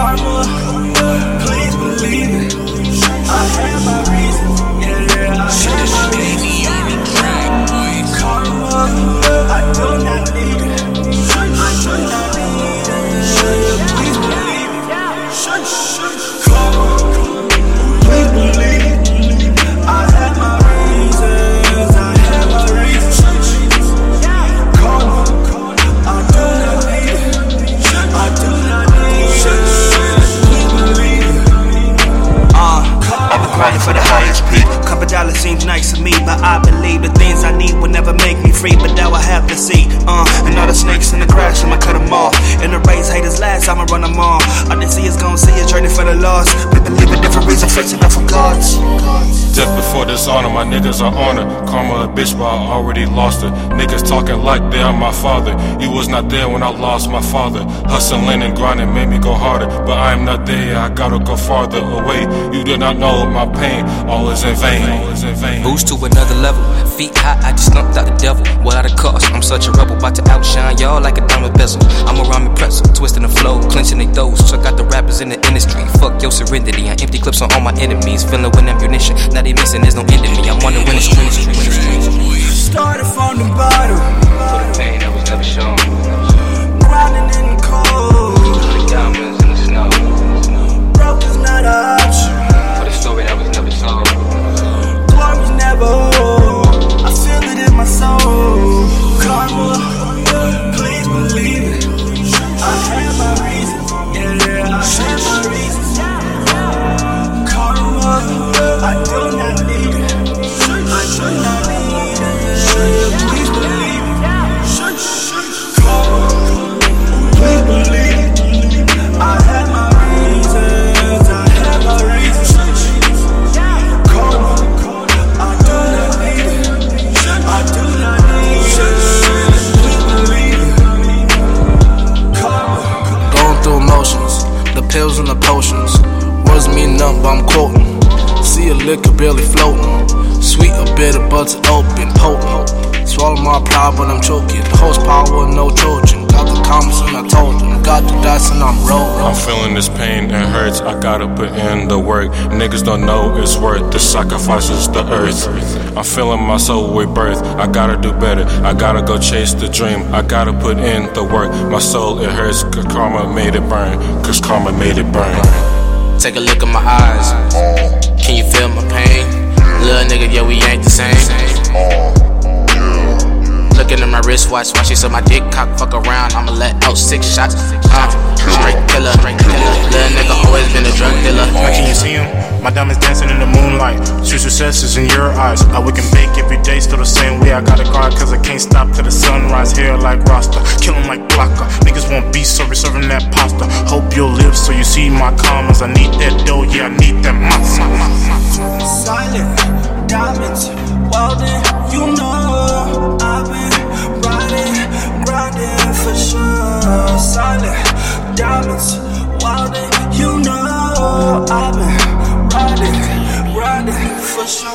Karma, please the. Couple dollars seems nice to me, but I believe the things I need will never make me free. But now I have to see. Uh, and all the snakes in the grass, I'ma cut them off. In the race, haters last, I'ma run them all. All they see is gonna see a journey for the lost. We believe in different reasons, fixing up for gods. Death before dishonor, my niggas are honor. Karma a bitch, but I already lost her. Niggas talking like they are my father. You was not there when I lost my father. Hustling and grinding made me go harder, but I am not there. I gotta go farther away. You do not know my pain. All is in vain. All is in vain. Boost to another level. Feet high, I just stumped out the devil. What such a rebel, about to outshine y'all like a diamond bezel. I'm a ramen pretzel, twisting the flow, clenching they throws. Chuck out the rappers in the industry. Fuck your serenity. I empty clips on all my enemies, filling with ammunition. Now they missing, there's no end to me. I'm on the winning streak. Started from the bottom, For the pain that was never shown. The potions. Words mean nothing, but I'm quoting. See a liquor barely floating. Sweet or bitter, buds open, potent. Swallow my pride, but I'm choking. Horsepower, no Trojan. The and I'm rolling. I'm feeling this pain and hurts. I gotta put in the work. Niggas don't know it's worth the sacrifices, the earth. I'm feeling my soul with birth. I gotta do better. I gotta go chase the dream. I gotta put in the work. My soul, it hurts cause karma made it burn. Cause karma made it burn. Take a look at my eyes. Can you feel my pain? Little nigga, yeah, we ain't the same. Looking at my wristwatch, watching so my dick cock fuck around. I'ma let out six shots. Uh, straight killer, straight killer. Little nigga always been a drug dealer. Now can you see him? My diamonds dancing in the moonlight. True success is in your eyes. I we can bake every day, still the same way. I gotta grind cause I can't stop till the sunrise. Hair like Rasta, killing like Blocker. Niggas want beef, so we serving that pasta. Hope you'll live so you see my commas. I need that dough, yeah, I need that masa. Silent diamonds, welding. You know for sure.